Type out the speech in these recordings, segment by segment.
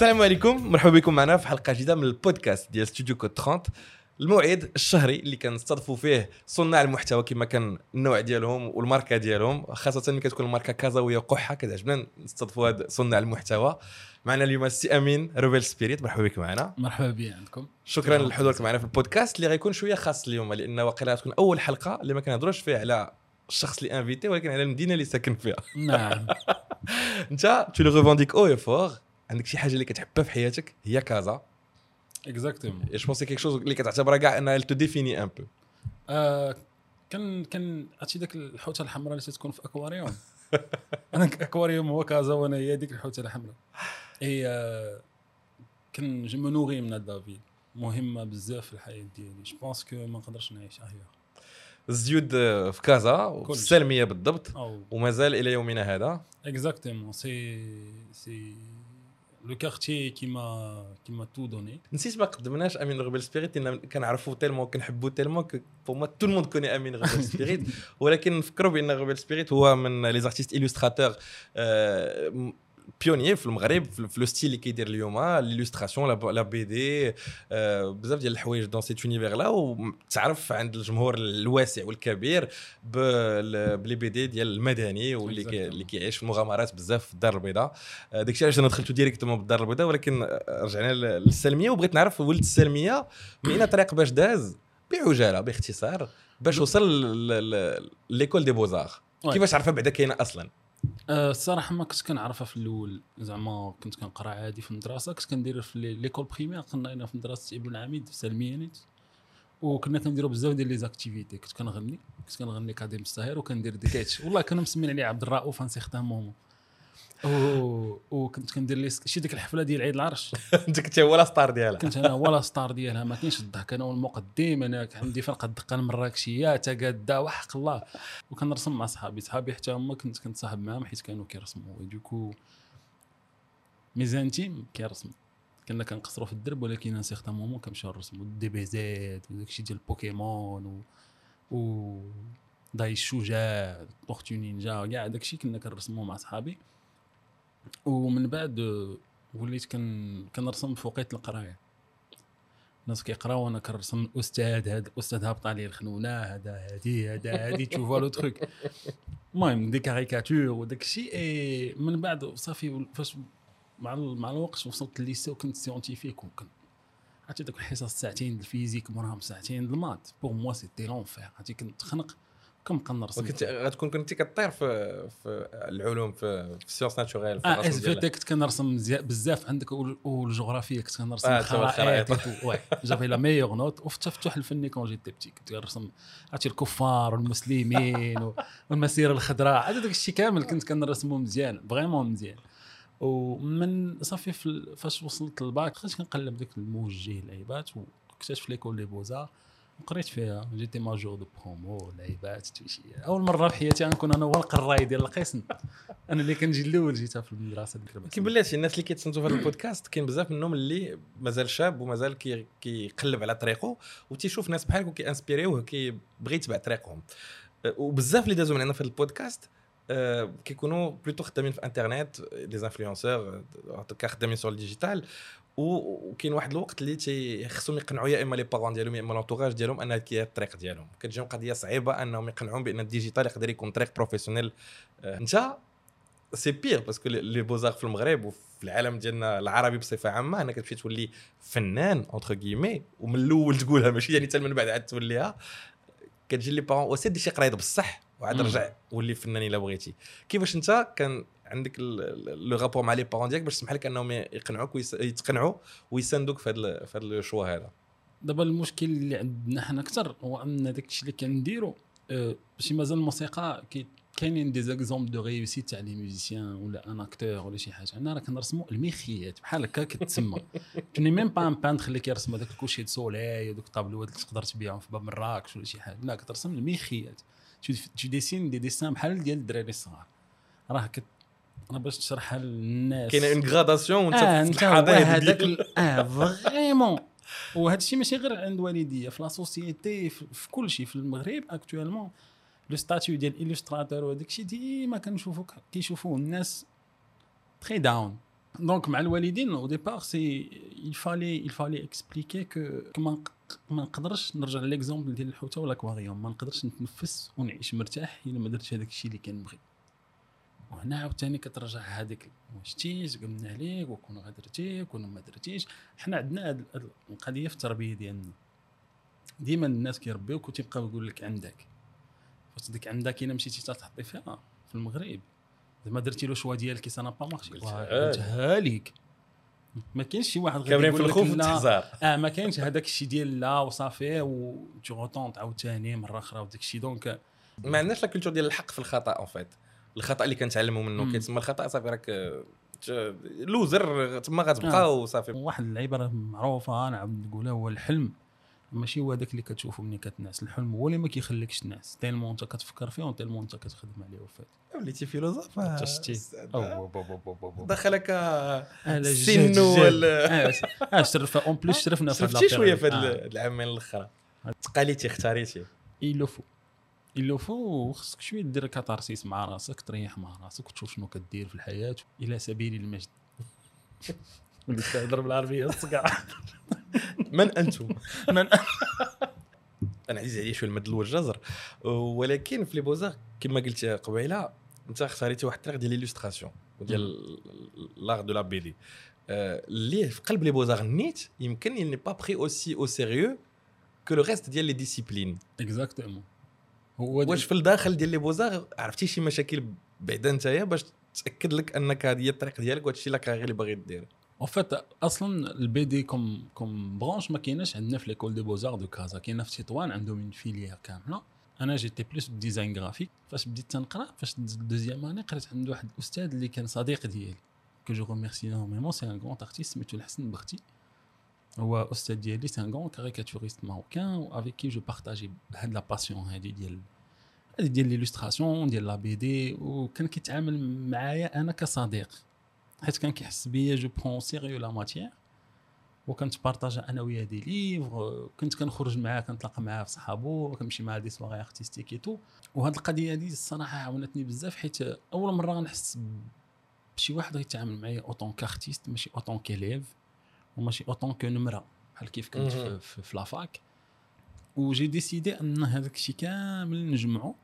السلام عليكم مرحبا بكم معنا في حلقة جديدة من البودكاست ديال ستوديو كود 30 الموعد الشهري اللي كنستضيفوا فيه صناع المحتوى كما كان النوع ديالهم والماركة ديالهم خاصة ملي كتكون الماركة كازاوية قحه كتعجبنا نستضيفوا هاد صناع المحتوى. معنا اليوم السي أمين Rebel Spirit مرحبا بك معنا. مرحبا بي عندكم. شكرا لحضورك معنا في البودكاست اللي غيكون شوية خاص اليوم لأن واقيلا غتكون أول حلقة اللي ما كنهضروش فيها على الشخص اللي invité ولكن على المدينة اللي ساكن فيها. نعم. أنت تو لو ريفونديك أو فور عندك شي حاجة اللي كتحبها في حياتك هي كازا اكزاكتومون جو بونسي كيك شوز اللي كتعتبرها كاع إنها تو ديفيني ان بو كان كان عرفتي داك الحوتة الحمراء اللي تتكون في أكواريوم؟ أنا أكواريوم هو كازا وأنا هي ديك الحوتة الحمراء. هي كان جو منوغي من دافيد مهمة بزاف في الحياة ديالي. جو بونس كو ما نقدرش نعيش هي الزيود في كازا السلمية بالضبط. ومازال إلى يومنا هذا. exactement c'est c'est le quartier qui m'a qui m'a tout donné نسيت ما قدمناش أمين Rebel Spirit لأن كنعرفوا tellement كنحبوا tellement pour moi tout le monde connaît أمين Rebel Spirit ولكن نفكروا بأن Rebel Spirit هو من les artistes illustrateurs pionniers في المغرب في le style اللي كيدير اليوم l'illustration la BD بزاف ديال الحوايج dans cet univers là وتعرف عند الجمهور الواسع والكبير ب les BD ديال المدني واللي كي اللي كيعيش في المغامرات بزاف في الدار البيضاء. داكشي علاش أنا دخلت directement بالدار البيضاء ولكن رجعنا للسلمية وبغيت نعرف ولد السلمية من أين طريق باش داز؟ بعجالة باختصار باش وصل l'école des Beaux-Arts كيفاش عرفها بعدا كاينة أصلا؟ أه الصراحة ما كنت كنعرفها في الأول. زعما كنت كنقرأ عادي في المدرسة كنت كندير في l'école primaire كنا هنا في مدرسة ابن العميد في سلميانيت وكنا كنديروا بزاف ديال les activités كنت كنغني كنت كنغني كاظم الساهر وكندير des sketchs والله كانوا مسمين عليه عبد الرؤوف un certain moment وكنت كندير لي شي ديك الحفلة ديال عيد العرش. انت كنت هو la star ديالها. كنت أنا هو la star ديالها ما كاينش الضحك. أنا المقدم أنا عندي فرقة الدقه المراكشية تقادا وحق الله. وكنرسم مع صحابي. صحابي حتى هما كنت كنتصاحب معاهم حيت كانوا كيرسموا. donc mes intimes كيرسم. كنا كنقصروا في الدرب ولكن un certain moment كنمشيو نرسموا. DBZ وداكشي ديال البوكيمون و, و... داي الشجاع Tortues Ninja كاع داكشي كنا كنرسموه مع صحابي. ومن بعد وليت كن كنرسم في وقيت القراية. الناس كيقراو وأنا كنرسم الأستاذ هذا الأستاذ هابط عليه الخنونة هذا هادي هذا هادي تشوفوا le truc المهم des caricatures وداك الشيء اي من بعد صافي فاش مع مع الوقت وصلت لل lycée وكنت scientifique وكنت عرفتي داك الحصص ساعتين ال physique موراهم ساعتين ال maths pour moi c'était l'enfer عرفتي كنت تخنق. كنبقى نرسم وكنت غتكون كنتي كطير في في العلوم في, في ال sciences naturelles في آه SV كنت كنرسم بزاف عندك والجغرافيا كنت كنرسم آه خرائط ouais j'avais la meilleure note. وفي التفتح الفني quand j'étais petit كنت كنرسم عرفتي الكفار والمسلمين والمسيره الخضراء هذا داك الشيء كامل كنت كنرسمو مزيان vraiment مزيان. ومن صافي فاش وصلت للباك خرجت كنقلب ديك الموجه لعيبات واكتشف l'école les Beaux-Arts. قريت فيها j'étais major de promo لعيبات أول مرة في حياتي غنكون أنا هو القراي ديال القسم. أنا اللي كنجي الأول جيتها في المدرسة كيبان لي الناس اللي كيتصنتوا في هذا البودكاست كاين بزاف منهم اللي مازال شاب ومازال كيقلب على طريقه وتيشوف ناس بحالك وكيانسبيريوه كيبغي يتبع طريقهم. وبزاف اللي دازوا من عندنا في البودكاست كيكونوا plutôt خدامين في انترنت les influenceurs خدامين sur ال digital وكاين واحد الوقت اللي تيخصهم يقنعوا يا إما les parents ديالهم يا إما l'entourage ديالهم ان هي الطريق ديالهم. كتجيهم قضية صعيبة أنهم يقنعوهم بأن ال digital يقدر يكون طريق professionnel أنت c'est pire parce que les Beaux-Arts في المغرب وفي العالم ديالنا العربي بصفة عامة أنك تمشي تولي فنان entre guillemets ومن الأول تقولها ماشي يعني حتى من بعد عاد توليها. كتجي لي بارون وسيدي شي قرايض بصح وعاد رجع ولي فنان إلا بغيتي. كيفاش أنت كان عندك لو رابور مع لي بارون ديالك باش تسمح لك انهم يقنعوك ويتقنعوا ويساندوك في هذا في هذا الشوا هذا. دابا المشكل اللي عندنا حنا أكثر هو أن داك الشيء اللي كنديرو باش مازال الموسيقى كاينين دي زيكزومبل دو ريوسيت تاع لي ميوزيسيان ولا أن أكتور ولا شي حاجة. أنا راه كنرسموا الميخيات بحال هكا كتسمى. توني ميم با ان بانتر اللي كيرسم هذاك الكوشي دو سولاي هذوك الطابلوات اللي تقدر تبيعهم في باب مراكش ولا شي حاجة. لا كترسم الميخيات تو ديسين دي ديسان بحال ديال الدراري الصغار. راه أنا باش تشرحها للناس. كاينة اون غراداسيون وانت آه الحضاره هذاك آه فريمون وهذا الشيء ماشي غير عند والديا في لا سوسيتي في كل شيء في المغرب اكtuellement لو ستاتيو ديال الستراتور وهذاك الشيء ديما كنشوفوك كيشوفوه الناس تري داون دونك مع الوالدين أو ديبار سي il fallait il fallait expliquer que ما نقدرش نرجع l'exemple ديال الحوتة والأكواريوم. ما نقدرش نتنفس ونعيش مرتاح إلا ما درتش هذاك الشيء اللي كنبغي وهنا عاوتاني كترجع هذيك واش تيش قلنا عليك وكون غدرتي وكون ما درتيش. حنا عندنا هاد القضية في التربية ديالنا. ديما الناس كيربيوك وتيبقاو يقول لك عندك. فاش ديك عندك إلا مشيتي تحطي فيها في المغرب. زعما درتي له choix ديالك ça a pas marché قلتها لك. ما كاينش شي واحد كاملين في الخوف لا. والتحذار آه ما كاينش هذاك الشيء ديال لا وصافي و tu retentes عاوتاني مرة أخرى وداك الشيء donc ما عندناش la culture ديال الحق في الخطأ en fait الخطأ اللي كنتعلموا منه. كيتسمى الخطأ صافي راك آه، لوزر تما آه. غتبقى وصافي. واحد العباره معروفة أنا عاود نقولها هو الحلم. ماشي هو هذاك اللي كتشوفه ملي كتنعس الحلم هو اللي ما كيخليكش تنعس tellement أنت كتفكر فيه و tellement أنت كتخدم عليه وفات. وليتي philosophe. آه،. دخلك آه، لا، السن وال آه آه شرف أون بليس شرفنا في شفتي شوية في. هاد آه. ال- العامين الأخرى. تقاليتي اختاريتي. il le faut le faut وخصك شوية دير كاتارسيس مع راسك تريح مع راسك وتشوف شنو كدير في الحياة إلى سبيل المجد. وليت كنهضر بالعربيه الصقع من أنتم؟ من أنا عزيز عليا شوية المد والجزر ولكن في لي بوزار كما قلت قبيلة أنت اختاريتي واحد الطريق ديال l'illustration وديال l'art de la BD اللي في قلب les beaux-arts نيت يمكن n'est pas pris aussi au sérieux que le reste ديال les disciplines exactement هو واش في الداخل ديال les beaux-arts عرفتي شي مشاكل بعدا نتايا باش تأكد لك أنك هذه هي الطريق ديالك وهذا الشيء اللي كاغي اللي باغي دير. en fait أصلا ال BD comme comme branche ما كايناش عندنا في l'école des beaux-arts de Casa كاينة في تطوان عندهم une filière كاملة. أنا جيتي plus design graphique فاش بديت تنقرأ فاش deuxième année قريت عند واحد الأستاذ اللي كان صديق ديالي que je remercie énormément c'est un grand artiste سميتو الحسن بختي. هو أستاذ ديالي c'est un grand caricaturiste marocain avec qui je partageais هاد la passion هادي ديال هادي ديال l'illustration ديال la BD وكان كيتعامل معايا أنا كصديق. حيت كان كيحس بيا je prends au sérieux la matière وكنت partageا أنا وياه des livres كنت كنخرج معاه كنتلاقى معاه في صحابو كنمشي معاه des soirées artistiques et tout وهاد القضية هادي الصراحة عاونتني بزاف حيت أول مرة غنحس بشي واحد غيتعامل معايا en tant qu'artiste ماشي en tant qu'élève وماشي en tant que نمرة. بحال كيف كنت. في, في, في la fac و j'ai décidé أن هذاك الشيء كامل نجمعو.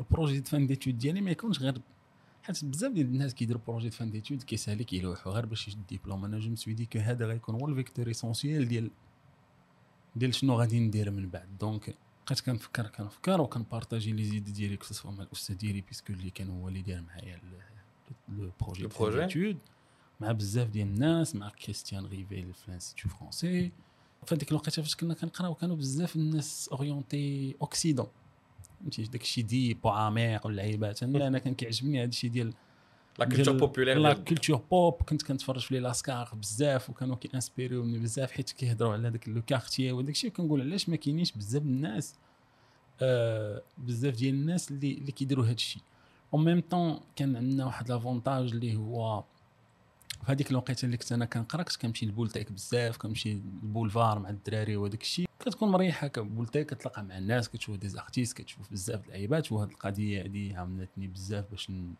ال projet de fin d'études ديالي ما يكونش غير حيت بزاف ديال الناس كيديروا projet de fin d'études كيسالي كيلوحوا غير باش يشد الدبلوم أنا je me suis dit que هذا غيكون هو ال facteur essentiel ديال ديال شنو غادي ندير من بعد. donc بقيت كنفكر كنفكر وكن partageي les idées ديالي كو مع الأستاذ ديالي puisque اللي كان هو اللي دار معايا le projet d'études مع بزاف ديال الناس مع كريستيان ريفيل في ال Institut français. في هذيك الوقيته فاش كنا كنقراو كانوا بزاف الناس orientés Occident. فهمتي؟ داك الشيء deep وعميق واللعيبات أنا أنا كان كيعجبني هذا الشيء ديال la culture populaire la culture pop كنت كنتفرج في Les Lascars بزاف وكانوا كي inspireوني بزاف حيت كيهضروا على داك le quartier وداك الشيء. كنقول علاش ما كاينينش بزاف الناس آه بزاف ديال الناس اللي اللي كيديروا هذا الشيء. أو ميم طون كان عندنا واحد لافونتاج اللي هو هذيك الوقيته اللي كنت أنا كنقرأ كنت كنمشي لبولتيك بزاف كنمشي للبولفار مع الدراري وهذاك الشيء. كتكون مريحه كبولتيك كتلاقى مع الناس كتشوف دي زارتيست كتشوف بزاف د اللعيبات وهاد القضية هذه عاونتني بزاف باش ن...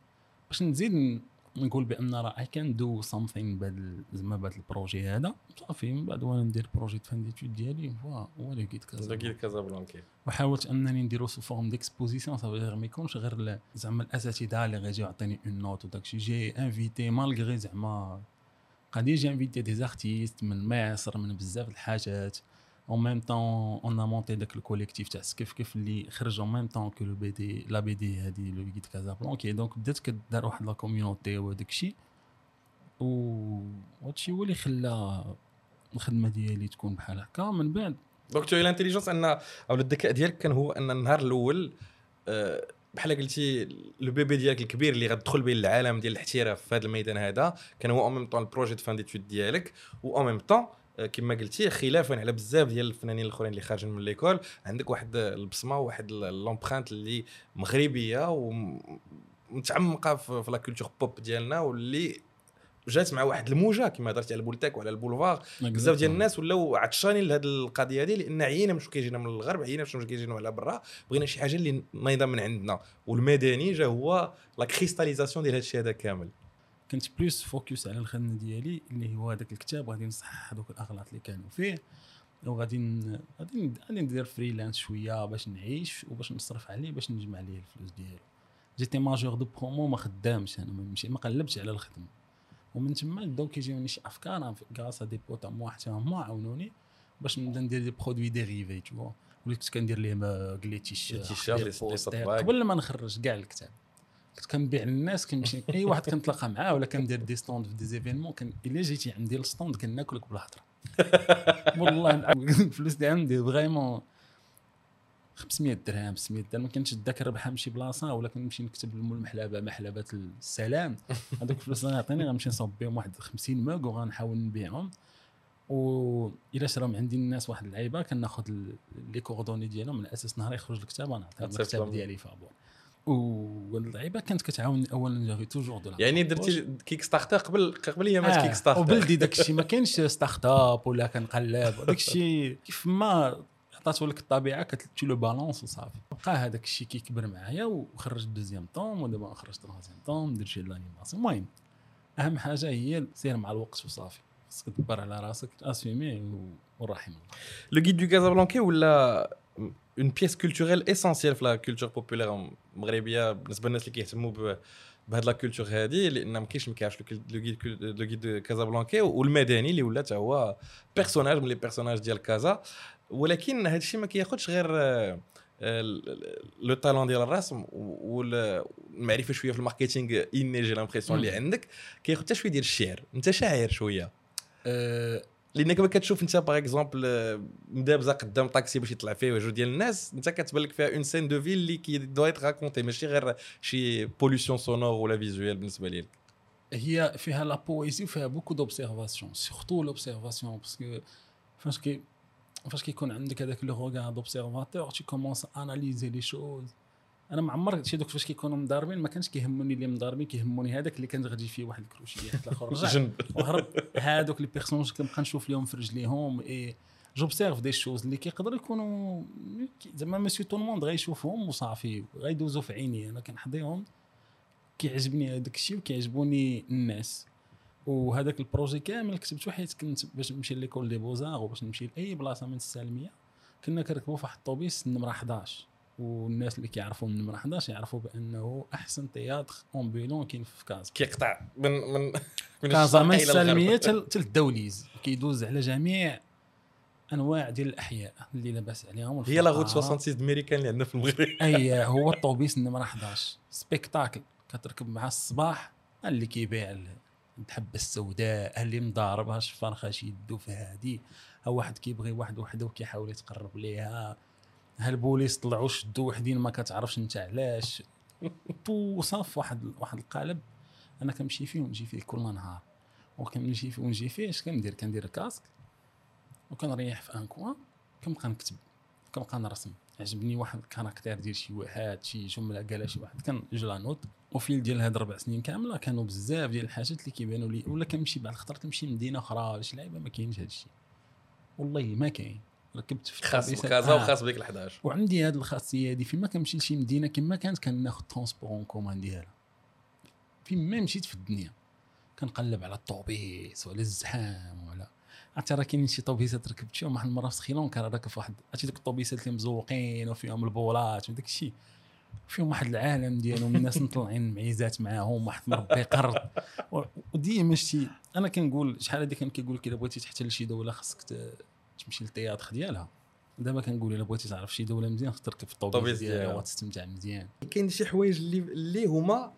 باش نزيد نقول بأن راه اي كان دو سامثينغ بهذا زعما بهذا البروجي هذا. صافي من بعد وأنا ندير بروجي فان ديتود ديالي هو هو اللي لقيت كذا زاكي كازابلانكي وحاولت أنني نديرو سو فورم ديكسبوزيسيون صافي غير ما يكونش غير زعما الأساتذة اللي غيجيو يعطيني اون نوت وداكشي جي انفيتي مالغري زعما قادي جي انفيتي دي زارتيست من مصر من بزاف الحاجات. اون ميم طون اون ا مونتي داك الكوليكتيف تاع سكيف كيف اللي خرج اون ميم طون كو لو بي دي لا بي دي هادي لو جيد كازابلانكي دونك بدات كدار واحد لا كوميونيتي وداك الشيء و هادشي هو اللي خلى الخدمه ديالي تكون بحال هكا من بعد donc toi ال intelligence en أو الذكاء ديالك كان هو ان النهار الأول بحال قلتي le bébé ديالك الكبير اللي غتدخل به العالم ديال الاحتراف في هذا الميدان هذا كان هو en même temps ال projet de fin d'études ديالك و en même temps كما قلتي خلافا على بزاف ديال الفنانين الأخرين اللي خارجين من l'école عندك واحد البصمة وواحد l'empreinte اللي مغربية ومتعمقة في la culture pop ديالنا واللي جات مع واحد الموجة كما هضرتي على البولتيك وعلى البولفار. بزاف ديال الناس ولاو عطشانين لهذه القضية هذه لأن عيينا من شنو كيجينا من الغرب عيينا من شنو كيجينا على برا. بغينا شي حاجة اللي نايضة من عندنا. والمدني جا هو la cristallisation ديال هذا الشيء هذا كامل. كنت plus focus على الخدمه ديالي اللي هو هذاك الكتاب غادي نصحح هذوك الأغلاط اللي كانوا فيه. وغادي غادي غادي ندير freelance شوية باش نعيش وباش نصرف عليه باش نجمع ليه الفلوس ديالو. j'étais major de promo ما خدامش أنا ما مشي ما قلبتش على الخدمة. ومن تما بداو كيجيوني شي أفكار parce que des potes à moi حتى هما عاونوني باش نبدا ندير des produits dérivés et tout وليت كنت كندير ليه mugs les t-shirts les t-shirts، les les- les posters. صباك. قبل ما نخرج كاع الكتاب. كنت كنبيع للناس كنمشي اي واحد كنتلاقى معاه ولا كندير des stands في des événements كان إلا جيتي عندي ال stand كناكلك بالهضرة. والله العظيم الفلوس اللي عندي vraiment 500 درهم 600 درهم ما كنتش داك الربحه من شي بلاصة ولا كنمشي نكتب لمول المحلبة محلبه السلام. هذوك الفلوس اللي غيعطيني غنمشي نصوب بهم واحد 50 mug وغنحاول نبيعهم. و إلا شراهم عندي الناس واحد اللعيبة كناخذ les coordonnées ديالهم من أساس نهار يخرج الكتاب أنا الكتاب. ديالي فابور واللعيبة كانت كتعاوني اولا j'avais toujours de يعني درتي Kickstarter قبل قبل ايامات Kickstarter وبلدي داك الشيء ما كاينش start-up ولا كنقلب داك الشيء كيف ما عطاتو لك الطبيعة كت tu le balances وصافي. بقى هذاك الشيء كيكبر معايا وخرجت deuxième tome ودابا خرجت troisième tome درت شي l'animation. المهم أهم حاجة هي سير مع الوقت وصافي. خصك تدبر على راسك assumer ورحم الله. le guide du Casablancais ولا une pièce culturelle essentielle في la culture populaire مغربيه بالنسبة للناس اللي كيهتموا بهاد la culture هادي لأن ما كاينش ما كيعرفش le guide le guide Casablancais والمدني اللي ولا حتى هو personnage من les personnages ديال كازا. ولكن هذا الشيء ما كياخذش غير آه، le talent ديال الرسم والمعرفه شوية في ال marketing إني j'ai l'impression اللي. عندك. كياخذ حتى شوية ديال الشعر. أنت شاعر شوية. أه لانك ما كتشوف أنت par exemple مدابزه قدام طاكسي باش يطلع فيه وجو ديال الناس أنت كتبان لك فيها une scène de ville اللي qui doit être racontée ماشي غير شي pollution sonore ولا visuelle بالنسبة ليك هي فيها la poésie وفيها beaucoup d'observation surtout l'observation parce que فاش كي فاش كيكون عندك هذاك le regard d'observateur tu commences à analyser les choses أنا ما عمرك شي دوك فاش كيكونوا مضاربين ما كانش كيهموني اللي مضاربين كيهموني هذاك اللي كان غادي فيه واحد الكروشية حتى الآخر. رجع وهرب. هادوك les personnages كنبقى نشوف لهم في رجليهم et j'observe des choses اللي كيقدروا يكونوا زعما monsieur tout le monde غيشوفهم وصافي غيدوزوا في عيني. أنا كنحضيهم كيعجبني هذاك الشيء وكيعجبوني الناس. وهذاك ال projet كامل كتبته حيت كنت باش نمشي l'école des beaux-arts وباش نمشي لأي بلاصة من السالميه كنا كنركبوا في واحد الطوبيس النمره 11 والناس اللي كيعرفوا النمره 11 يعرفوا بأنه أحسن théâtre ambulant كاين في كازا. كيقطع من من من كازا من. السالميه حتى حتى الدوليز كيدوز على جميع أنواع ديال الأحياء اللي لاباس عليهم هي لا غوت الفقراء. 66 أمريكان اللي عندنا في المغرب. أي هو الطوبيس النمره 11 spectacle كتركب مع الصباح اللي كيبيع ال- الحبة السوداء اللي مضارب ها الشفرخه شي يدو في هادي. ها واحد كيبغي واحد وحده وكيحاول يتقرب ليها. ها البوليس طلعوا شدوا وحدين ما كتعرفش انت علاش؟ بو صاف واحد واحد القالب أنا كنمشي فيه ونجي فيه كل نهار. وكنمشي فيه ونجي فيه اش كندير؟ كندير ال casque وكنريح في un coin كنبقى نكتب كنبقى نرسم. عجبني واحد ال caractère ديال شي واحد شي جملة قالها شي واحد كن je la note. وفي ديال هاد ربع سنين كاملة كانوا بزاف ديال الحاجات اللي كيبانوا لي. ولا كنمشي بعد الخطر كنمشي مدينه أخرى شي لعيبة ما كاينش هاد الشيء والله ما كاين. ركبت في خاص بكازا آه. وخاص بديك ال 11 وعندي هذه الخاصية هذه فيما كنمشي لشي مدينة كما كانت كناخذ transport en commun ديالها. فين ما مشيت في الدنيا كنقلب على الطوبيس وعلى الزحام ولا عرفتي راه كاينين شي طوبيسات ركبت فيهم واحد المرة في سخيلون كان راكب في واحد عرفتي دوك الطوبيسات اللي مزوقين وفيهم البولات وداك الشيء فيهم واحد العالم ديالهم الناس مطلعين معيزات معاهم واحد مربي قرد و- وديما شتي أنا كنقول شحال هادي كان كيقول لك إلا بغيتي تحتل شي دولة خاصك تمشي للتياتر ديالها دابا كنقول إلا بغيتي تعرف شي دولة مزيان تركب في الطوبيس ديالها ديالها. وتستمتع مزيان. كاين شي حوايج اللي اللي هما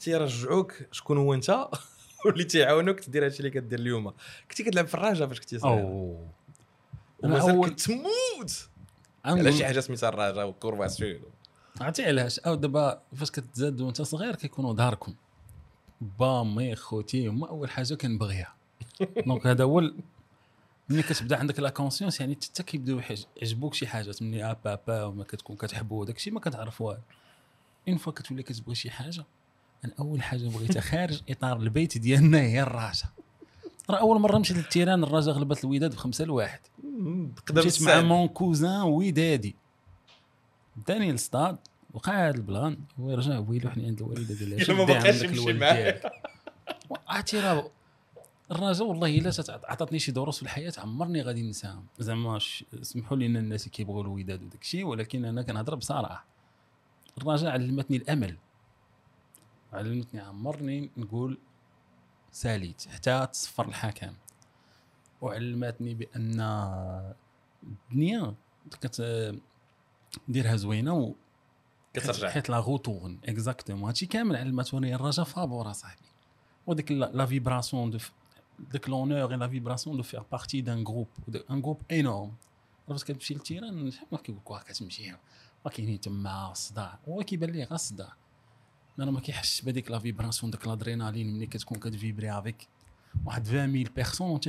تيرجعوك شكون هو انت واللي تيعاونوك تدير هادشي اللي كدير اليوم. كنتي كتلعب في الراجا فاش كنتي صغير. ومازال أول- كنت تموت! على شي حاجة سميتها الراجا وكورفاسيون عرفتي علاش؟ أو دابا فاش كتزاد وأنت صغير كيكونوا داركم با مي خوتي هما أول حاجة كنبغيها. دونك هذا هو ال- ملي كتبدا عندك لا كونسيونس يعني حتى كيبداو يعجبوك شي حاجات ملي ا بابا وما كتكون كتحبو داك الشيء ما كتعرف والو. une fois كتولي كتبغي شي حاجة أنا أول حاجة بغيتها خارج إطار البيت ديالنا هي الراجا راه أول مرة مشيت لل terrain الراجا غلبت الوداد بخمسة لواحد. مشيت مع mon cousin ودادي. داني للستاد وقع هذا ال plan هو رجع ويلو حنا عند الوالدة ديال إلا ما بقاش يمشي معاه. عرفتي راه الرجاء والله إلا عطاتني شي دروس في الحياة عمرني غادي ننساهم زعما ش- سمحوا لي إن الناس كيبغوا الوداد وداك الشيء ولكن أنا كنهضر بصراحة. الرجاء علمتني الأمل. علمتني عمرني نقول ساليت حتى تصفر الحكم. وعلمتني بأن الدنيا كت ديرها زوينة و كترجع. حيت la roue tourne exactement هادشي كامل علمتوني الرجاء فابور أصاحبي. وديك la la vibration de ديك l'honneur la vibration de faire partie d'un groupe un groupe énorme عرفت كتمشي للتيران شحال ما كيقول لك واه كتمشي ما كاينين تما الصداع هو كيبان ليه غير الصداع أنا ما كيحسش بهذيك la vibration ديك l'adrénaline ملي كتكون كتفيبري avec واحد 20 personnes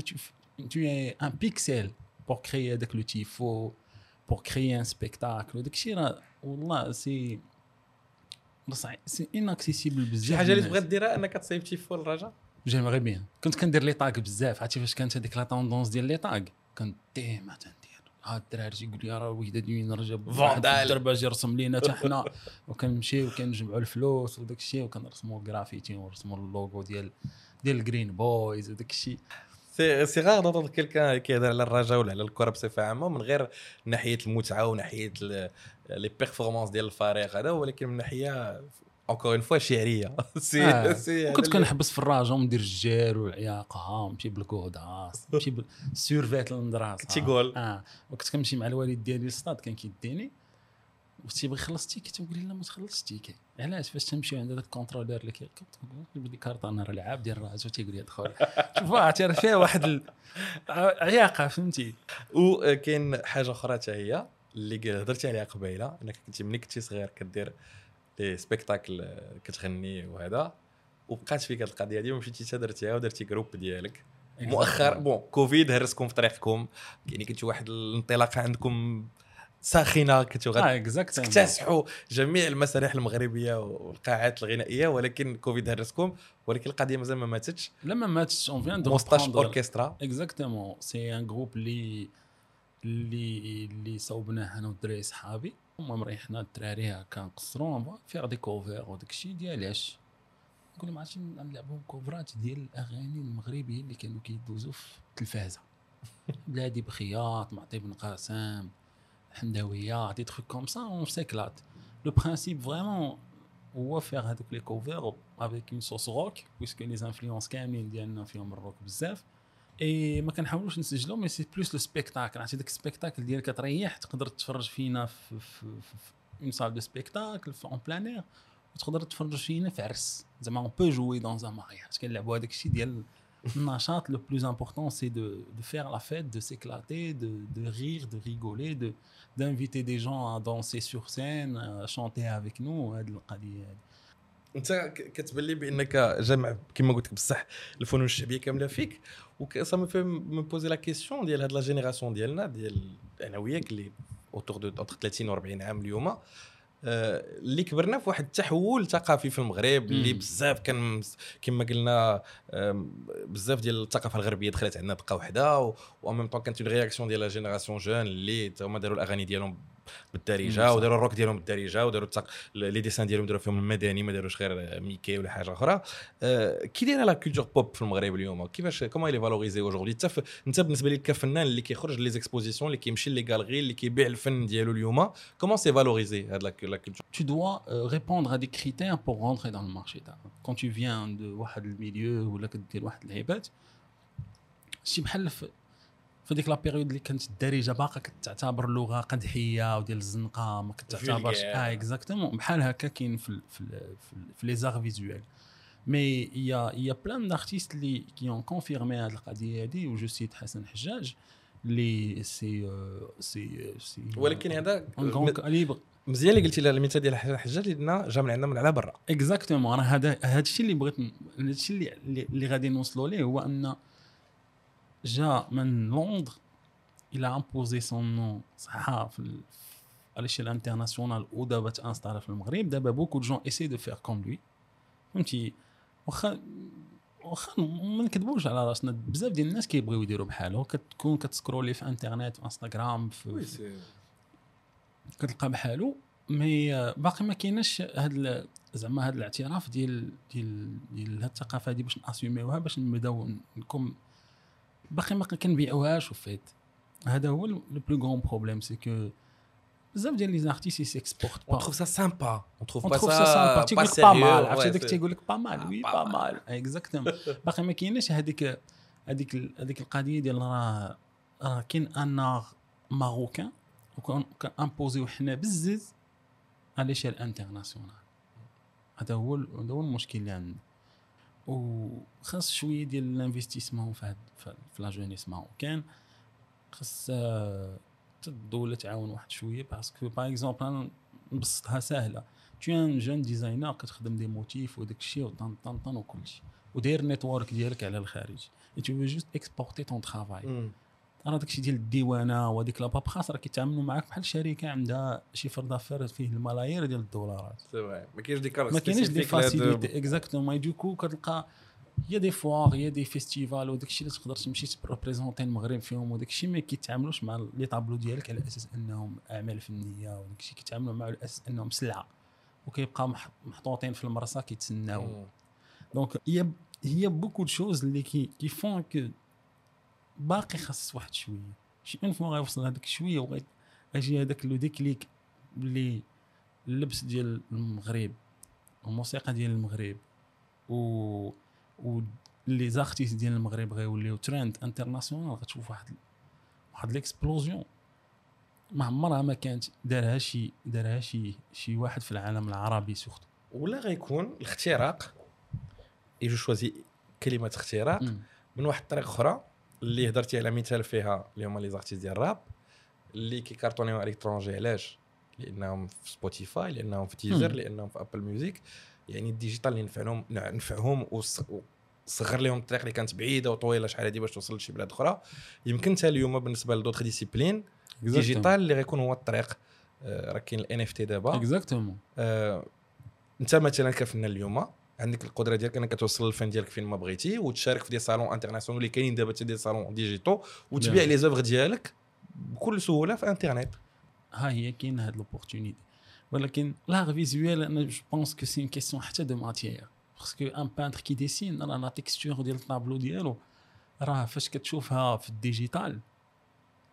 انت tu es un pixel pour créer هذاك le tifo pour créer un spectacle. وداك الشيء راه والله c'est صعيب c'est inaccessible بزاف شي حاجة اللي للناس. تبغى ديرها انك تصيب تيفو الرجاء j'aimerais bien كنت كندير les tags بزاف عرفتي فاش كانت هذيك la tendance ديال les tags كنت ديما تندير ها الدراري تيقول لي راه الوحده ديال نرجع vandale. الدرباج يرسم لينا حتى حنا وكنمشيو وكنجمعوا الفلوس وداك الشيء وكنرسموا الجرافيتي ونرسموا اللوغو ديال ديال ال Green Boys وداك الشيء c'est c'est rare نضرب quelqu'un كيهضر على الرجاء ولا على الكره بصفه عامه من غير ناحيه المتعه وناحيه les performances ديال الفريق هذا ولكن من ناحيه encore une fois شعريه سي آه. سي كنت هذا اللي- كنحبس في الراجا وندير الجير والعياقه ونمشي بالكوداس نمشي بال survêt للمدرسة تيقول. آه. وكنت كنمشي مع الوالد ديالي للصاد كان كيديني. وتيبغي يخلص ال ticket تنقول له لا ما تخلصش ال ticket علاش؟ فاش تمشي عند هذاك ال contrôleur اللي كيكتب les cartes أنا راه لعاب ديال الراجا تيقول لي دخل شوف عرفتي راه فيها واحد عياقه فهمتي. وكاين حاجة أخرى حتى هي اللي هضرتي عليها قبيلة أنك كنتي ملي كنتي صغير كدير les spectacles كتغني وهذا وبقات فيك هذه القضية هذه ومشيتي حتى درتيها ودرتي groupe ديالك. مؤخرا bon كوفيد هرسكم في طريقكم. يعني كنتو واحد الانطلاقة عندكم ساخنة كنتو exact تكتسحوا جميع المسارح المغربية والقاعات الغنائية ولكن كوفيد هرسكم. ولكن القضية مازال ما ماتتش. لما ماتش on vient de أوركسترا. exactement c'est un groupe اللي اللي اللي صوبناه أنا والدراري صحابي هما مريحنا الدراري هكا نقصروا faire des covers وداك الشيء ديالاش نقول لهم عرفتي نلعبوا كوفرات ديال الأغاني المغربيه اللي كانوا كيدوزوا في التلفازه بلادي بخياط معطي بن قاسم الحمداويه des trucs comme ça on s'éclate le principe vraiment هو faire هذوك les covers avec une sauce rock puisque les influences كاملين ديالنا فيهم الروك بزاف. إي ما كنحاولوش نسجلو mais c'est plus le spectacle عرفتي داك ال spectacle ديالك كتريح تقدر تتفرج فينا في في en salle de spectacle في en plein air وتقدر تتفرج فينا في عرس. زعما on peut jouer dans un mariage كنلعبوا هذاك الشيء ديال النشاط. le plus important c'est de de faire la fête de s'éclater de de rire de rigoler de d'inviter des gens à danser sur scène, à chanter avec nous, هاد القضية هادي. انت كتبان لي بانك جامع كما قلت لك بصح الفنون الشعبية كاملة فيك ما في mais posé la question ديال هاد la génération ديالنا ديال أنا وياك اللي autour de entre 30 و 40 عام اليوم آه، اللي كبرنا في واحد التحول ثقافي في المغرب اللي. بزاف كان كما قلنا آم، بزاف ديال الثقافة الغربية دخلت عندنا دقة وحدة و ميم طون كانت une réaction ديال la génération jeune اللي هما داروا الأغاني ديالهم بالدارجة. وداروا الروك ديالهم بالدارجة وداروا التق... les dessins ديالهم داروا فيهم المدني ما داروش غير ميكي ولا حاجة أخرى آه، كي دايرة la culture pop في المغرب اليوم كيفاش comment les valoriser aujourd'hui انت ف- انت بالنسبة لك كفنان اللي كيخرج les expositions اللي كيمشي les galeries اللي كيبيع الفن ديالو اليوم comment c'est valorisé هاد la culture Tu dois euh, répondre à des critères pour rentrer dans le marché. Quand tu viens de واحد ال milieu ولا كدير واحد العيبات شي بحال في ديك la période اللي كانت الدارجة باقا كتعتبر اللغة قدحية وديال الزنقه ما كتعتبرش. آه exactement بحال هكا كاين في ال- في ال- في, les arts visuels mais y a y a plein d'artistes اللي qui ont confirmé هاد القضية هادي و je cite حسن حجاج اللي سي سي سي ولكن هذا مزيان اللي قلتي لها المثال ديال حسن الحجاج لأن جا من عندنا من على برا. exactement أنا هذا هذا الشيء اللي بغيت هذا الشيء اللي- اللي غادي نوصلوا ليه هو أن جا من لندن il a imposé son nom صح في l'échelle internationale ودابا تانستالا في المغرب. دابا beaucoup de jeunes essaient de faire comme lui فهمتي؟ واخا واخا ما نكذبوش على راسنا. بزاف ديال الناس كيبغيو يديروا بحاله كتكون كتسكرولي في انترنت في انستغرام في, في كتلقى بحالو. mais باقي ما كايناش هاد زعما هاد الاعتراف ديال ديال ديال هاد الثقافة هادي باش نأسيوميوها باش نبداو نكون باقي ما كنبيعوهاش en fait هذا هو le plus grand problème c'est que بزاف ديال les artistes ils s'exportent on pas trouve ça sympa on trouve pas ça تيقول لك pas mal عرفتي داك تيقول لك pas mal oui pas mal. exactement باقي ما كايناش هذيك هذيك هذيك القضية ديال راه راه كاين un art marocain وكان امبوزيو حنا بزز على l'échelle internationale هذا هو هذا هو المشكل اللي عندنا وخاص شوية ديال ال investissement في هاد في la jeunesse خاص آه، الدولة تعاون واحد شوية parce que par exemple نبسطها tu es un jeune designer كتخدم des motifs وداك الشيء وطن طن طن وكل شيء. وداير ال network ديالك على الخارج. Veux juste exporter ton travail. راه داك الشيء ديال الديوانة وهذيك la paperasse راه كيتعاملوا معاك بحال شركة عندها chiffre d'affaires فيه الملايير ديال الدولارات. ما كاينش ديك ما كاينش des facilités exactement donc كتلقى y a des foires y a des festivals وداك الشيء اللي تقدر تمشي تبروبريزونتي المغرب فيهم وداك الشيء ما كيتعاملوش مع les tableaux ديالك على أساس أنهم أعمال فنية وداك الشيء كيتعاملوا معه على أساس أنهم سلعة. وكيبقى مح- محطوطين في المرسى كيتسناو. donc هي هي beaucoup de choses اللي qui qui font que باقي خاص واحد شوية. شي une fois غيوصل هذاك شوية وغي- غيجي هذاك le déclic اللي اللبس ديال المغرب والموسيقى ديال المغرب و و les artistes ديال المغرب غيوليو trend internationale غتشوف واحد واحد l'explosion ما عمرها ما كانت دارها شي دارها شي شي واحد في العالم العربي surtout ولا غيكون الاختراق يجو choisis كلمة اختراق من واحد الطريقة أخرى. اللي هضرتي على مثال فيها اللي هما les artistes ديال الراب اللي كيكارطونيو على l'étranger علاش؟ لأنهم في Spotify لأنهم في Deezer مم. لأنهم في Apple Music يعني ال digital اللي نفعهم نفعهم وص- وصغر لهم الطريق اللي كانت بعيدة وطويلة شحال هادي باش توصل لشي بلاد أخرى. يمكن حتى اليوم بالنسبة ل d'autres disciplines digital اللي غيكون هو الطريق آه، راه كاين ال NFT دابا. exactement آه، انت مثلا كفنان اليوم عندك القدرة ديالك إنك توصل الفن ديالك فين ما بغيتي وتشارك في des salons internationaux اللي كاينين دابا حتى des salons digitaux وتبيع نعم. les œuvres ديالك بكل سهولة في انترنت. ها هي كاين هاد l'opportunité ولكن l'art visuel أنا je pense que c'est une question حتى de matière. parce qu'un peintre qui dessine راه la texture ديال الطابلو ديالو راه فاش كتشوفها في ال digital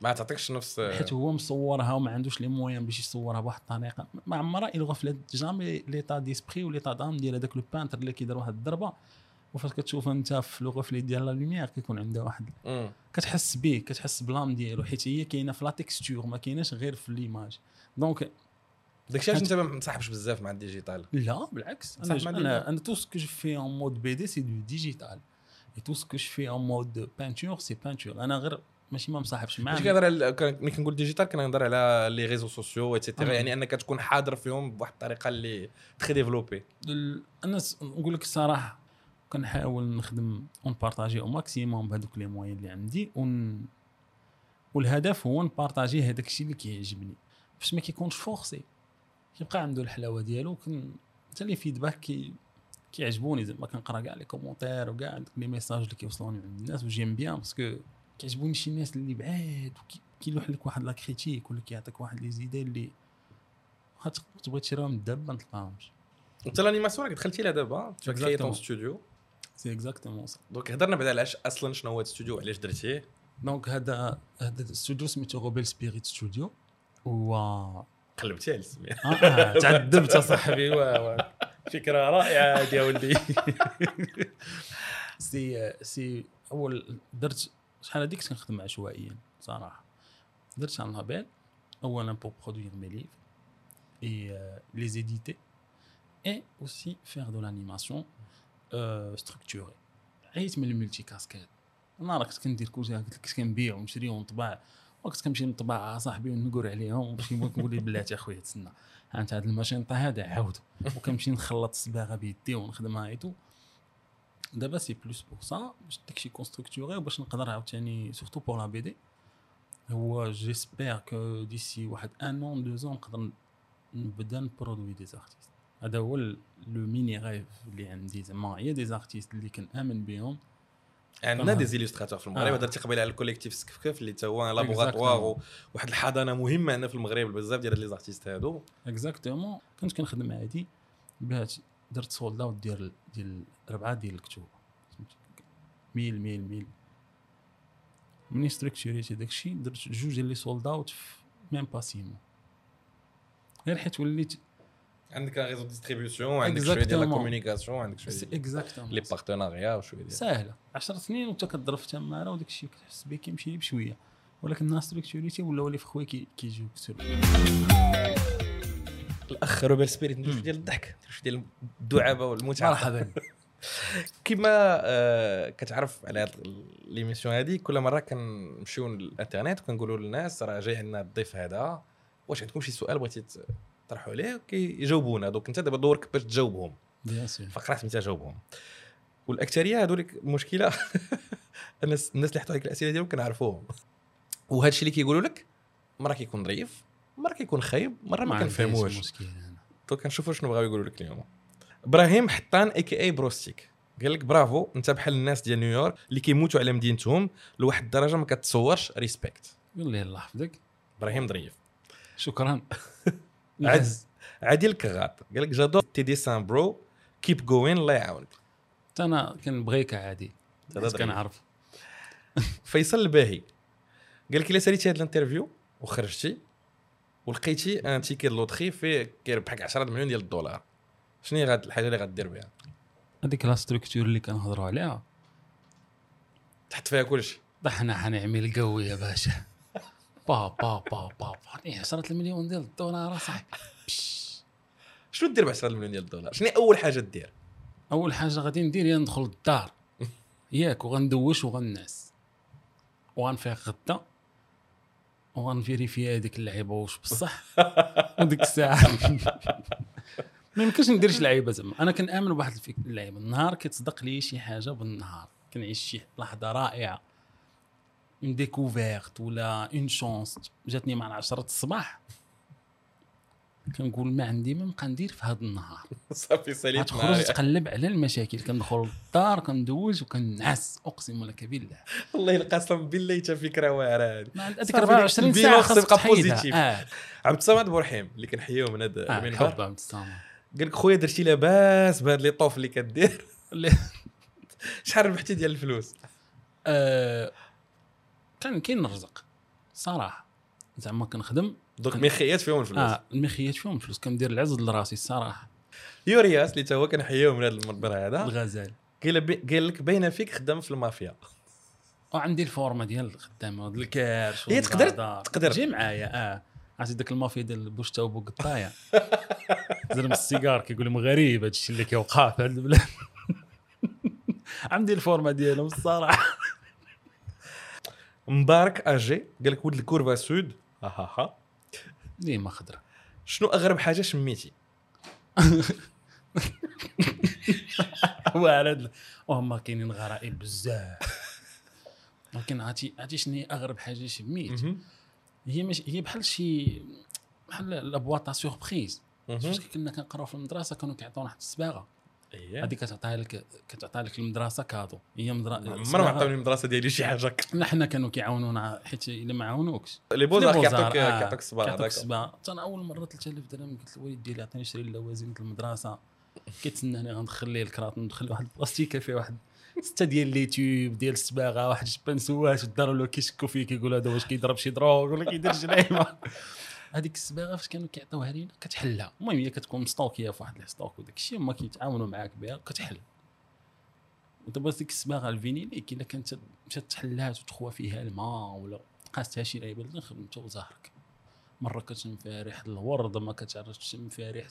ما تعطيكش نفس حيت هو مصورها وما عندوش les moyens باش يصورها بواحد الطريقة. ما عمرها il reflète jamais l'état d'esprit و l'état d'âme ديال هذاك le peintre اللي كيدير واحد الضربة. وفاش كتشوف انت في le reflet ديال la lumière كيكون عنده واحد. كتحس به كتحس ب l'âme ديالو. حيت هي كاينة في la texture ما كايناش غير في l'image donc داكشي علاش انت ما مصاحبش بزاف مع ال digital؟ لا بالعكس. أنا أنا. أنا tout ce que je fais en mode BD c'est du digital et tout ce que je fais en mode peinture c'est peinture أنا غير ماشي ما مصاحبش معاه ماشي كنهضر على ملي كنقول digital كنهضر على les réseaux sociaux et cetera. يعني أنك تكون حاضر فيهم بواحد الطريقة اللي très développée أنا نقول لك الصراحة كنحاول نخدم en partageant au maximum بهذوك les moyens اللي عندي ون والهدف هو نبارطاجي هذاك الشيء اللي كيعجبني. باش ما كيكونش forcé كيبقى عنده الحلاوة ديالو كن حتى les feedbacks كي كيعجبوني. زعما كنقرأ كاع les commentaires وكاع les messages اللي كيوصلوني من الناس و j'aime bien parce que كيعجبوني شي ناس اللي بعاد كيلوح لك واحد la critique ولا كيعطيك واحد les idées اللي واخا تبغي تشريهم دابا ما تلقاهمش. انت l'animation راك دخلتي لها دابا ton Exactement. studio. c'est exactement ça donc هضرنا بعدا علاش أصلا شنو هو الاستوديو وعلاش درتيه؟ donc هذا هذا الاستوديو سميتو Rebel Spirit Studio و قلبتي على السميه آه، آه، تعذبت اصاحبي وا- وا. فكرة رائعة هذه يا ولدي سي سي أول درت شحال هذيك كنخدم عشوائيا صراحة. درت un label اولا pour produire mes livres et les éditer et aussi faire de l'animation structurée عييت من ال multi-casquettes أنا راه كنت كندير كلشي قلت لك كنت كنبيع ونشري ونطبع. وكنت كنمشي نطبع صاحبي ونقول عليهم باش نقول لي بلاتي أخويا تسنى. أنت هاد الماشينطه هذا عاودو وكنمشي نخلط الصباغة بيدي ونخدمها et tout دابا c'est plus pour ça باش داكشي كون structuré وباش نقدر عاوتاني surtout pour la BD هو j'espère que d'ici واحد un an ou deux ans نقدر نبدا نبرودوي des artistes هذا هو le mini rêve اللي عندي زعما. هي des artistes اللي كنآمن بهم. عندنا آه. des illustrateurs في المغرب. آه. هضرتي قبيلة على ال collectif Skefkef اللي تا هو laboratoire. واحد الحضانة مهمة هنا في المغرب بزاف ديال les artistes هادو. exactement كنت كنخدم عادي بات درت sold out ديال ديال ربعه ديال الكتب mille mille mille. مني ستركتوريتي داكشي درت جوج ديال les sold out même pas six mois غير حيت وليت عندك réseau distribution عندك شوية ديال la. communication عندك شوية exactement les partenariats وشويه ديال. ساهلة. 10 سنين وانت كضرب في تماره وداك الشيء كتحس به كيمشي بشوية. ولكن الناس ستركتوريتي ولاو لي في خويا كي- كيجيوك سور الأخ روبير سبيريت ديال الضحك ديال الدعابة والمتعة. مرحبا. كما آه، كتعرف على هاد ليميسيون هادي كل مرة كنمشيو للإنترنت وكنقولوا للناس راه جاي عندنا الضيف هذا واش عندكم شي سؤال بغيتي تطرحوا عليه كيجاوبونا دوك انت دابا دورك باش تجاوبهم. bien sûr فقرات انت جاوبهم. والأكثرية هذولك المشكلة الناس الناس اللي حطوا عليك الأسئلة ديالهم كنعرفوهم. وهذا الشيء اللي كيقولوا لك مرة كيكون ظريف مرة كيكون خايب مرة ما كنفهموش. donc كنشوفوا شنو بغاو يقولوا لك اليوم. إبراهيم حطان اي كي اي بروستيك قال لك برافو أنت بحال الناس ديال نيويورك اللي كيموتوا على مدينتهم لواحد الدرجة ما كتصورش respect لي الله يحفظك. إبراهيم ظريف. شكرا. عد نعز عادل كغاط. قال لك j'adore tes dessins bro keep going الله يعاونك. أنا كنبغيك عادي. ظريف. كنعرف. فيصل الباهي. قال لك إلا ساليتي هذا ال interview وخرجتي ولقيتي un ticket loterie فيه كيربحك 10 مليون ديال الدولار. شنو هي غاد الحاجة اللي غدير بها؟ هذيك la structure اللي كنهضروا عليها. تحط فيها كلشي. طحنا حنعمل قوي يا باشا. با با با با با. 10 المليون ديال الدولار صاحبي. شنو دير ب 10 مليون ديال الدولار؟ شنو أول حاجة دير؟ أول حاجة غادي ندير هي ندخل للدار ياك وغندوش وغنعس وغنفيق غدا. وغن vérifier هذيك اللعيبة واش بصح؟ وديك الساعة. ما يمكنش ندير شي لعيبة زعما. أنا كنآمن بواحد اللعيبة. النهار كتصدق لي شي حاجة بالنهار. كنعيش شي لحظة رائعة. une découverte ولا une chance جاتني مع 10 الصباح. كنقول ما عندي ما نبقى ندير في هذا النهار. صافي ساليت تخرج. تقلب على المشاكل كندخل للدار كندوز وكنعس. أقسم لك بالله. والله القسم بالله حتى فكره واعرة. هذه هذيك صافي 24 ديك ساعة خاصك تبقى positive. آه. عبد الصمد بورحيم اللي كنحيوه من هذا المنبر حب عبد الصمد. قال لك خويا درتي لاباس بهاد لي طوف اللي كدير. شحال ربحتي ديال الفلوس؟ آه، كان كاين الرزق صراحة. زعما كنخدم دوك ميخيات فيهم الفلوس. آه المخيات فيهم الفلوس. كندير العز لراسي الصراحة. يورياس اللي تا هو من هذا المنبر هذا الغزال. قال بي- قال لك باينة فيك خدام في المافيا. وعندي الفورمة ديال الخدامة هاد الكارش هي تقدر-. تقدر. جي معايا آه. عرفتي داك المافيا ديال بوشتا وبوقطايه زلم السيجار كيقول لهم غريب هذا الشيء اللي كيوقع في هاد البلاد. عندي الفورمة ديالهم الصراحة. مبارك آجي. قال لك ولد الكورفا سود ها ها ها ديما خضرة؟ شنو أغرب حاجة شميتي؟ وارد وهما كاينين غرائب بزاف. ولكن عرفتي عرفتي شنو هي أغرب حاجة شميت. هي مش هي بحال شي بحال la boîte تاع surprise كنا كنقراو في المدرسة كانوا كيعطيونا واحد الصباغة. إيه. هذيك كتعطيها لك كتعطيها لك المدرسة cadeau هي مدرسه عمر ما عطاوني المدرسة ديالي شي حاجة. حنا كانوا كيعاونونا حيت إلا ما عاونوكش. les beaux-arts كيعطوك آه، كيعطوك الصباغه كيعطوك الصباغه حتى أنا أول مرة 3000 درهم قلت للوالد ديالي عطيني نشري اللوازم ديال المدرسة. كيتسناني غندخل ليه الكراط ندخل واحد البلاستيكة فيه واحد ستة ديال les tubes ديال الصباغة واحد ال pinceaux ات والدار ولا كيشكوا فيه كيقول هذا واش كيضرب شي drogue ولا كيدير لعيبه هذيك الصباغه فاش كانوا كيعطيوها لينا كتحلها. المهم هي كتكون مسطوكية في واحد ال stock وداك الشيء هما كيتعاونوا معاك بها كتحل. ودابا ديك الصباغه ال vinylique إلا كانت مشات تحلات وتخوى فيها الماء ولا قاستها شي لعيبه اللي أنت وزهرك. مرة كتشم فيها ريحه الورد ما كتعرفش تشم فيها ريحه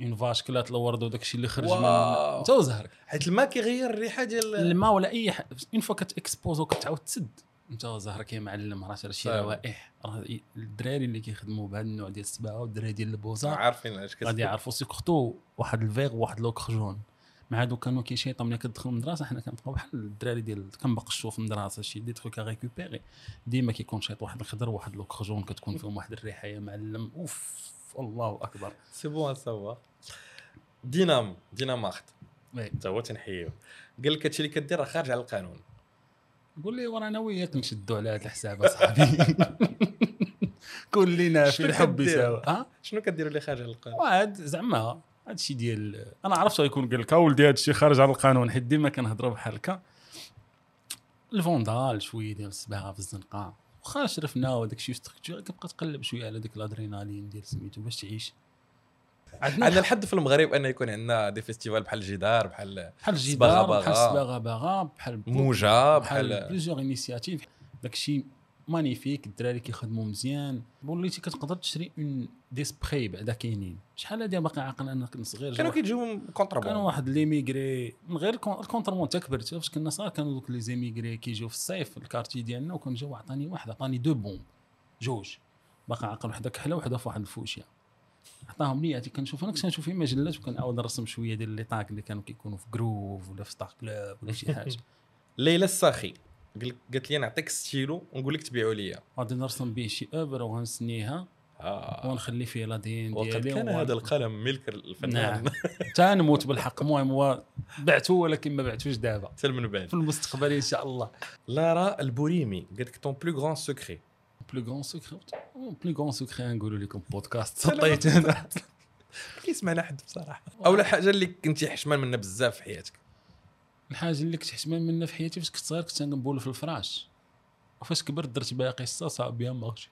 اون فاش كلات الورد وداك الشيء اللي خرج من. أنت وزهرك. حيت الماء كيغير الريحة ديال الماء ولا أي حاجة اون فوا كتأكسبوز وكتعاود تسد. انت وزهرك يا معلم راه شي. روائح. راه الدراري اللي كيخدموا بهذا النوع ديال الصباغه والدراري ديال البوزار عارفين اش كتقول. غادي يعرفوا سيكورتو واحد الفيغ وواحد لوكرجون مع هادو كانوا كيشيطوا ملي كتدخل المدرسة حنا كنبقاو بحال الدراري ديال كنبقشوا في المدرسة شي دي تخوك ريكوبيري ديما كيكون شيط واحد الخضر وواحد لوكرجون كتكون فيهم واحد الريحة يا معلم. أوف الله أكبر. سي بون سافوا دينام دينامارك وي. حتى هو تنحيوه قال لك هادشي اللي كدير راه خارج على القانون. قول لي ورانا وياك نشدوا على هذا الحساب أصاحبي. كلنا في الحب؟ يساوي ها؟ شنو كديروا اللي خارج على القانون؟ وعاد زعما هادشي ديال أنا عرفت غيكون قال لك اولدي هادشي خارج على القانون حيت ديما كنهضروا بحال هكا. الفوندال شوية ديال الصباغه في الزنقة. واخا شرفنا وداك الشيء كتبقى تقلب شوية على ديك الأدرينالين ديال سميتو باش تعيش. عندنا الحد في المغرب أن يكون عندنا des festivals بحال الجدار بحال بحال الجدار. بحال الصباغه باغا بحال موجة بحال plusieurs initiatives داك الشيء magnifique الدراري كيخدموا مزيان. وليتي كتقدر تشري un des sprays بعدا كاينين. شحال هادي باقي عاقل أنا كنت صغير جا كانوا كيجيو كانوا contrebande واحد les immigrés من غير ال con- ال contrebande تا كبرت. فاش كنا صغار كانوا دوك les immigrés كيجيو في الصيف ال quartier ديالنا وكان جاو عطاني واحد عطاني deux bombes. جوج. باقي عاقل وحدة كحلة وحدة في واحد الفوشية. عطاهم لي هادي كنشوف أنا كنت كنشوف في مجلات وكنعاود نرسم شوية ديال لي طاك اللي كانوا كيكونوا في جروف ولا في ستار كلوب ولا شي حاجة. ليلى الساخي قال- قالت لي نعطيك ستيلو ونقول لك تبيعوا ليا. غادي نرسم به شي اوبر وغنسنيها آه. ونخلي فيه لا دي ان وقد ديالي كان هذا القلم ملك الفنان. نعم. تا نموت بالحق. المهم هو بعته ولكن ما بعتوش دابا. حتى من بعد. في المستقبل إن شاء الله. لارا البوريمي قالت لك طون بلو غران سكري بلو غون سكري بلو غون سكري نقولوا لكم بودكاست. سطيت انا كيسمعنا حد بصراحه أولا حاجة اللي كنتي حشمان منها بزاف في حياتك. الحاجة اللي كنت حشمان منها في حياتي فاش كنت صغير كنت نبول في الفراش. وفاش كبرت درت بها قصة صعب بها ماغشي.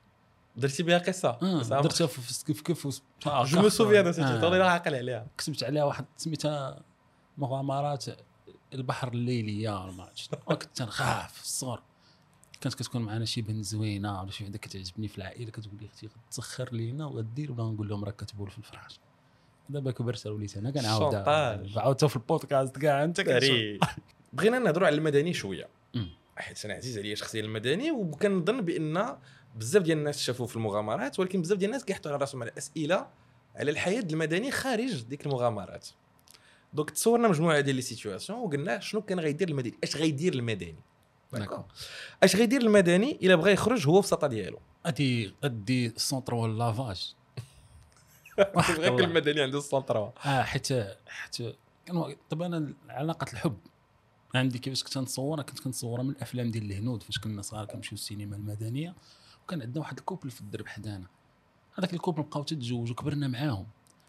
درتي بها قصة؟ آه درتها في في كيف كيف جو مو سوفيان آه. توني عاقل عليها. كتبت عليها واحد سميتها مغامرات البحر الليليه ولا ما كنت تنخاف في الصغر كانت كتكون معنا شي بنت زوينة ولا شي وحدة كتعجبني في العائلة كتقول لي أختي غتسخر لينا وغدير ولا نقول لهم راك كتبول في الفراش دابا كبرت وليت أنا شونطاج. عاودتها في البودكاست كاع أنت بغينا نهضروا على المدني شوية. حيت أنا عزيز عليا شخصيا المدني وكنظن بأن بزاف ديال الناس شافوه في المغامرات ولكن بزاف ديال الناس كيحطوا على راسهم على أسئلة على الحياة المدني خارج ديك المغامرات. دونك تصورنا مجموعة ديال لي سيتوياسيون وقلنا شنو كان غيدير المدني اش غيدير المدني. داكور. اش غيدير المدني الا بغى يخرج هو في السطا ديالو غادي غدي السونتر ولا لافاج غير المدني عنده السونتروا آه حيت حيت طبعا أنا علاقة الحب. عندي كيفاش كنت نصورها كنت كنصورها من الأفلام ديال الهنود فاش كنا صغار كنمشيو السينما المدنية وكان عندنا واحد ال couple في الدرب حدانا. هذاك ال couple بقاو تتزوجوا كبرنا معاهم.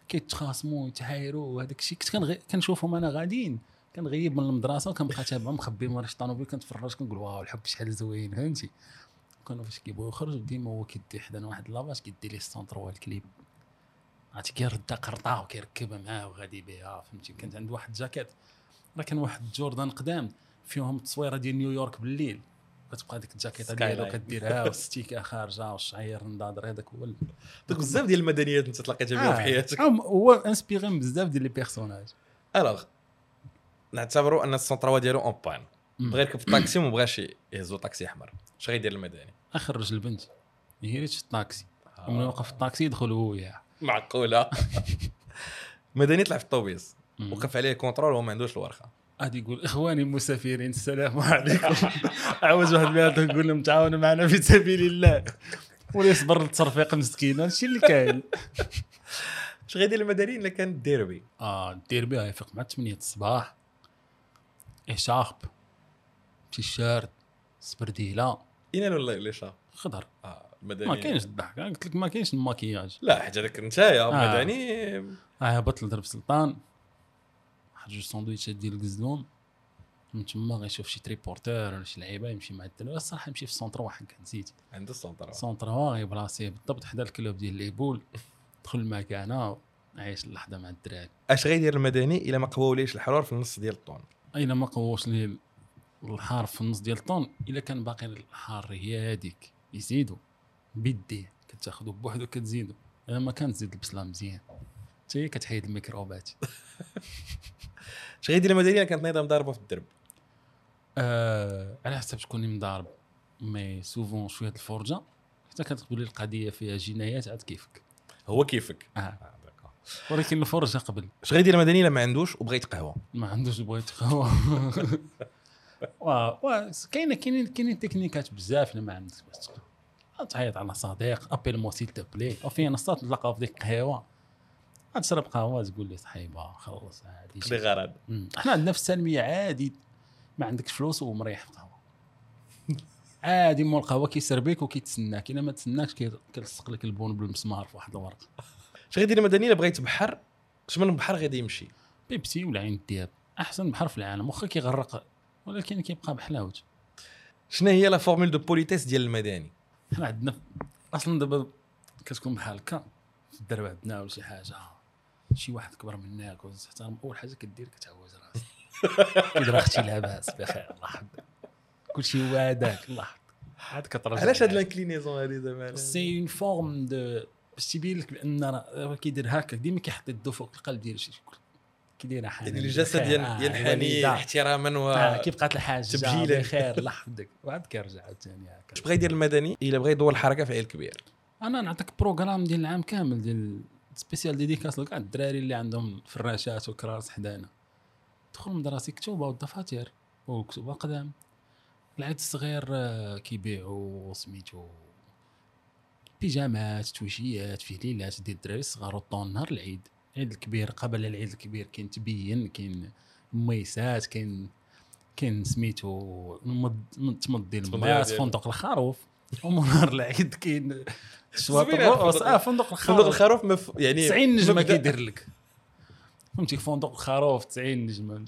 كيتخاصموا يتعايروا وهذاك الشيء. كنت. كنشوفهم أنا غاديين. كنغيب من المدرسة وكنبقى تابعهم مخبي ورا شي طوموبيل كنتفرج كنقول wow الحب شحال زوين فهمتي؟ كانوا فاش كيبغيو يخرجوا ديما هو كيدي حدانا واحد lavage كيدي ليه السونتر هو الكليب. عرفتي كيرد قرطه وكيركبها معاه وغادي بها فهمتي؟ كانت عنده واحد الجاكيت. راه كان واحد جوردان قدام فيهم التصويره ديال نيويورك بالليل. كتبقى ديك الجاكيتة skaï ديالو. كديرها والستيكة خارجة والشعير نضادر هذاك هو دوك بزاف ديال المدنيات انت تلاقيتها بهم في حياتك آه، هو inspiré من بزاف ديال les personnages alors نعتبروا أن السونترا ديالو en panne بغى يركب في الطاكسي وما بغاش يهزو طاكسي أحمر. اش غيدير المدني اخرج البنت. هي اللي في الطاكسي ومن وقف في الطاكسي يدخل هو وياها. معقولة؟ مدني طلع في الطوبيس. وقف عليه contrôle وهو ما عندوش الورقة. غادي يقول إخواني المسافرين السلام عليكم. عاوز واحد بيعطيك يقول لهم تعاونوا معنا في سبيل الله. ولا يصبر للتصرفيق مسكين. هادشي اللي كاين. اش غيدير المدني إلا كان ديربي آه دير بها يفيق مع 8 الصباح. écharpe. تيشيرت سبرديله اين ولا لي شا خضر. آه المدني ما كاينش الضحك. أنا قلت لك ما كاينش الماكياج. لا حاجة هذاك نتايا آه. مدني. آه هبط لدرب سلطان. واحد جوج ساندويتشات ديال القزلون من تما غيشوف شي تريبورتور ولا شي لعيبة يمشي مع الدراري الصراحة يمشي في السونتر واحد نسيت. عنده السونترا سونتر غيبلاصيه بالضبط حدا الكلوب ديال ليبول. دخل المكانة عايش اللحظة مع الدراري. اش غيدير المدني الا ما قواوليش الحرور في النص ديال الطون. أين ما قووش لي الحار في النص ديال الطون إلا كان باقي الحار هي هذيك يزيدوا بيديه كتاخذوا بوحدو كتزيدوا الا ما كان تزيد البصله مزيان. حتى هي كتحيد الميكروبات. المدني الا كانت نايضة مضاربة في الدرب. آه على حسب شكون اللي مضارب. مي سوفون شوية الفرجة. حتى كتقول القضية فيها جنايات عاد كيفك. هو كيفك. آه. ولكن الفرجة قبل. اش غيدير المدني الا ما عندوش وبغى يتقهوى ما عندوش بغيت قهوة. وا وا كاينة كاينين كاينين تكنيكات بزاف اللي ما عندك باش تقهوى تعيط على صديق appelle-moi s'il te plaît وفي نصات نتلاقاو في ديك القهوة. غتشرب قهوة تقول لي صحيبة خلص عادي. قضي غرض. مم. إحنا عندنا في السلمية عادي. ما عندكش فلوس ومريح في القهوة. عادي مول القهوة كيسربيك وكيتسناك. إلا ما تسناكش كي- كيلصق لك ال bon بالمسمار في واحد الورقه اش غيدير المدني الا بغيت بحر اش من بحر غادي يمشي. بيبسي ولا عين الدياب أحسن بحر في العالم واخا كيغرق ولكن كيبقى بحلاوته شنو هي la formule de politesse ديال المدني؟ حنا عندنا أصلا دابا كتكون بحال هكا في الدرب عندنا ولا شي حاجة شي واحد كبر منك وتحترم أول حاجة كدير كتعوز راسك. كيدير أختي لاباس بخير الله يحفظك. كلشي هو هذاك الله يحفظك. علاش هاد l'inclinaison هادي زعما c'est une forme de باش تيبين لك بأن راه كيدير هكا ديما كيحط يدو فوق القلب ديال شي كيدير حنان يعني الجسد بخير، ين- ينحني الوالدة. احتراما و آه كيف بقات الحاجة. تبجيلا. بخير الله يحفظك. وعاد كيرجع عاوتاني هكا. اش بغا يدير المدني؟ إلا بغا يدور الحركة في عيل كبير. أنا نعطيك programme ديال العام كامل ديال spéciale dédicace لكاع الدراري اللي عندهم فراشات وكراس حدانا. دخل مدرسة كتوبة والدفاتر وكتب أقدام. العيد الصغير آه، كيبيعوا سميتو بيجامات تويشيات في ليلات ديال الدراري الصغار وطون نهار العيد العيد الكبير. قبل العيد الكبير كاين تبين كاين ميسات كاين كاين سميتو مد- تمض ديال تمض الماس فندق الخروف. ونهار العيد كاين شواط الرؤوس فندق- آه فندق فندق الخروف الخروف مف... يعني 90 نجمة مبدأ كيدير لك. فهمتي؟ فندق الخروف 90 نجمة.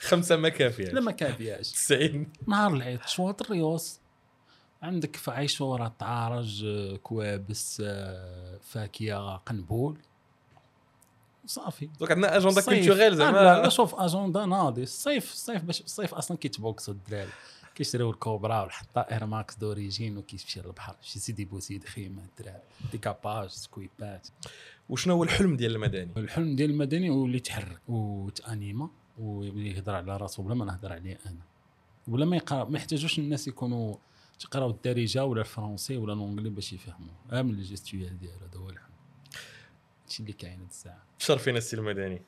خمسة ما كافيه لا ما كافياش. 90 نهار العيد شواط الريوس. عندك في عيشورة طعارج آه، كوابس آه، فاكهة قنبول؟ صافي. donc عندنا. culturel آه، لا زعما. لا شوف اجندا ناضي. الصيف الصيف باش الصيف أصلا كيتبوكسوا الدراري. كيشريو الكوبرا والحطة Air Max d'origine وكيمشي للبحر شي سيدي بوسيد خيمة الدراري. décapage سكويبات. وشنو هو الحلم ديال المدني؟ الحلم ديال المدني هو اللي يتحرك وتانيما ويبدا يهضر على راسو بلا ما نهضر عليه أنا. ولا ما يقرا ما يحتاجوش الناس يكونوا تقراو الدارجة ولا الفرنسي ولا الانجلي باش يفهموا من ال gestuelle ديالو هذا هو الحلم هادشي اللي كاين هاد الساعة. شرفينا السي المدني.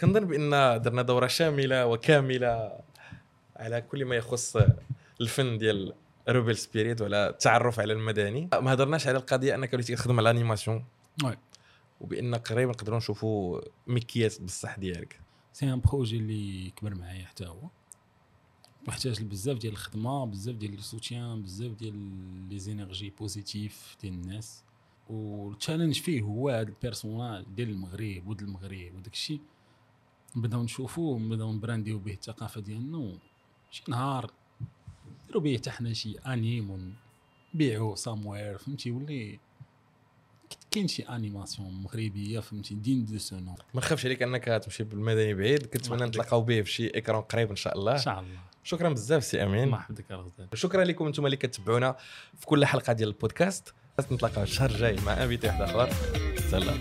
كنظن بأن درنا دورة شاملة وكاملة على كل ما يخص الفن ديال Rebel Spirit وعلى التعرف على المدني. ما هضرناش على القضية أنك وليتي تخدم على ال animation. oui. وبأن قريب نقدروا نشوفوا مكياس بصح ديالك. c'est un projet اللي كبر معايا حتى هو. محتاج بزاف ديال الخدمة بزاف ديال السوتيان بزاف ديال les énergies positives ديال الناس. وال challenge فيه هو هذا ال personnage ديال المغرب ود المغرب وداك الشيء. نبداو نشوفوه نبداو نبرانديو به الثقافة ديالنا شي نهار نديرو به حتى حنا شي انيم ونبيعو ساموير فهمتي؟ يولي كاين شي animation مغربية فهمتي؟ digne de ce nom ما نخافش عليك أنك تمشي بالمدني بعيد كنتمنى. نتلاقاو به في شي écran قريب إن شاء الله. إن شاء الله. شكرا بزاف سي أمين. بك الغزال شكرا لكم أنتم اللي كتبعونا في كل حلقة ديال البودكاست. نتلاقاو الشهر الجاي مع invité واحد اخر سلام.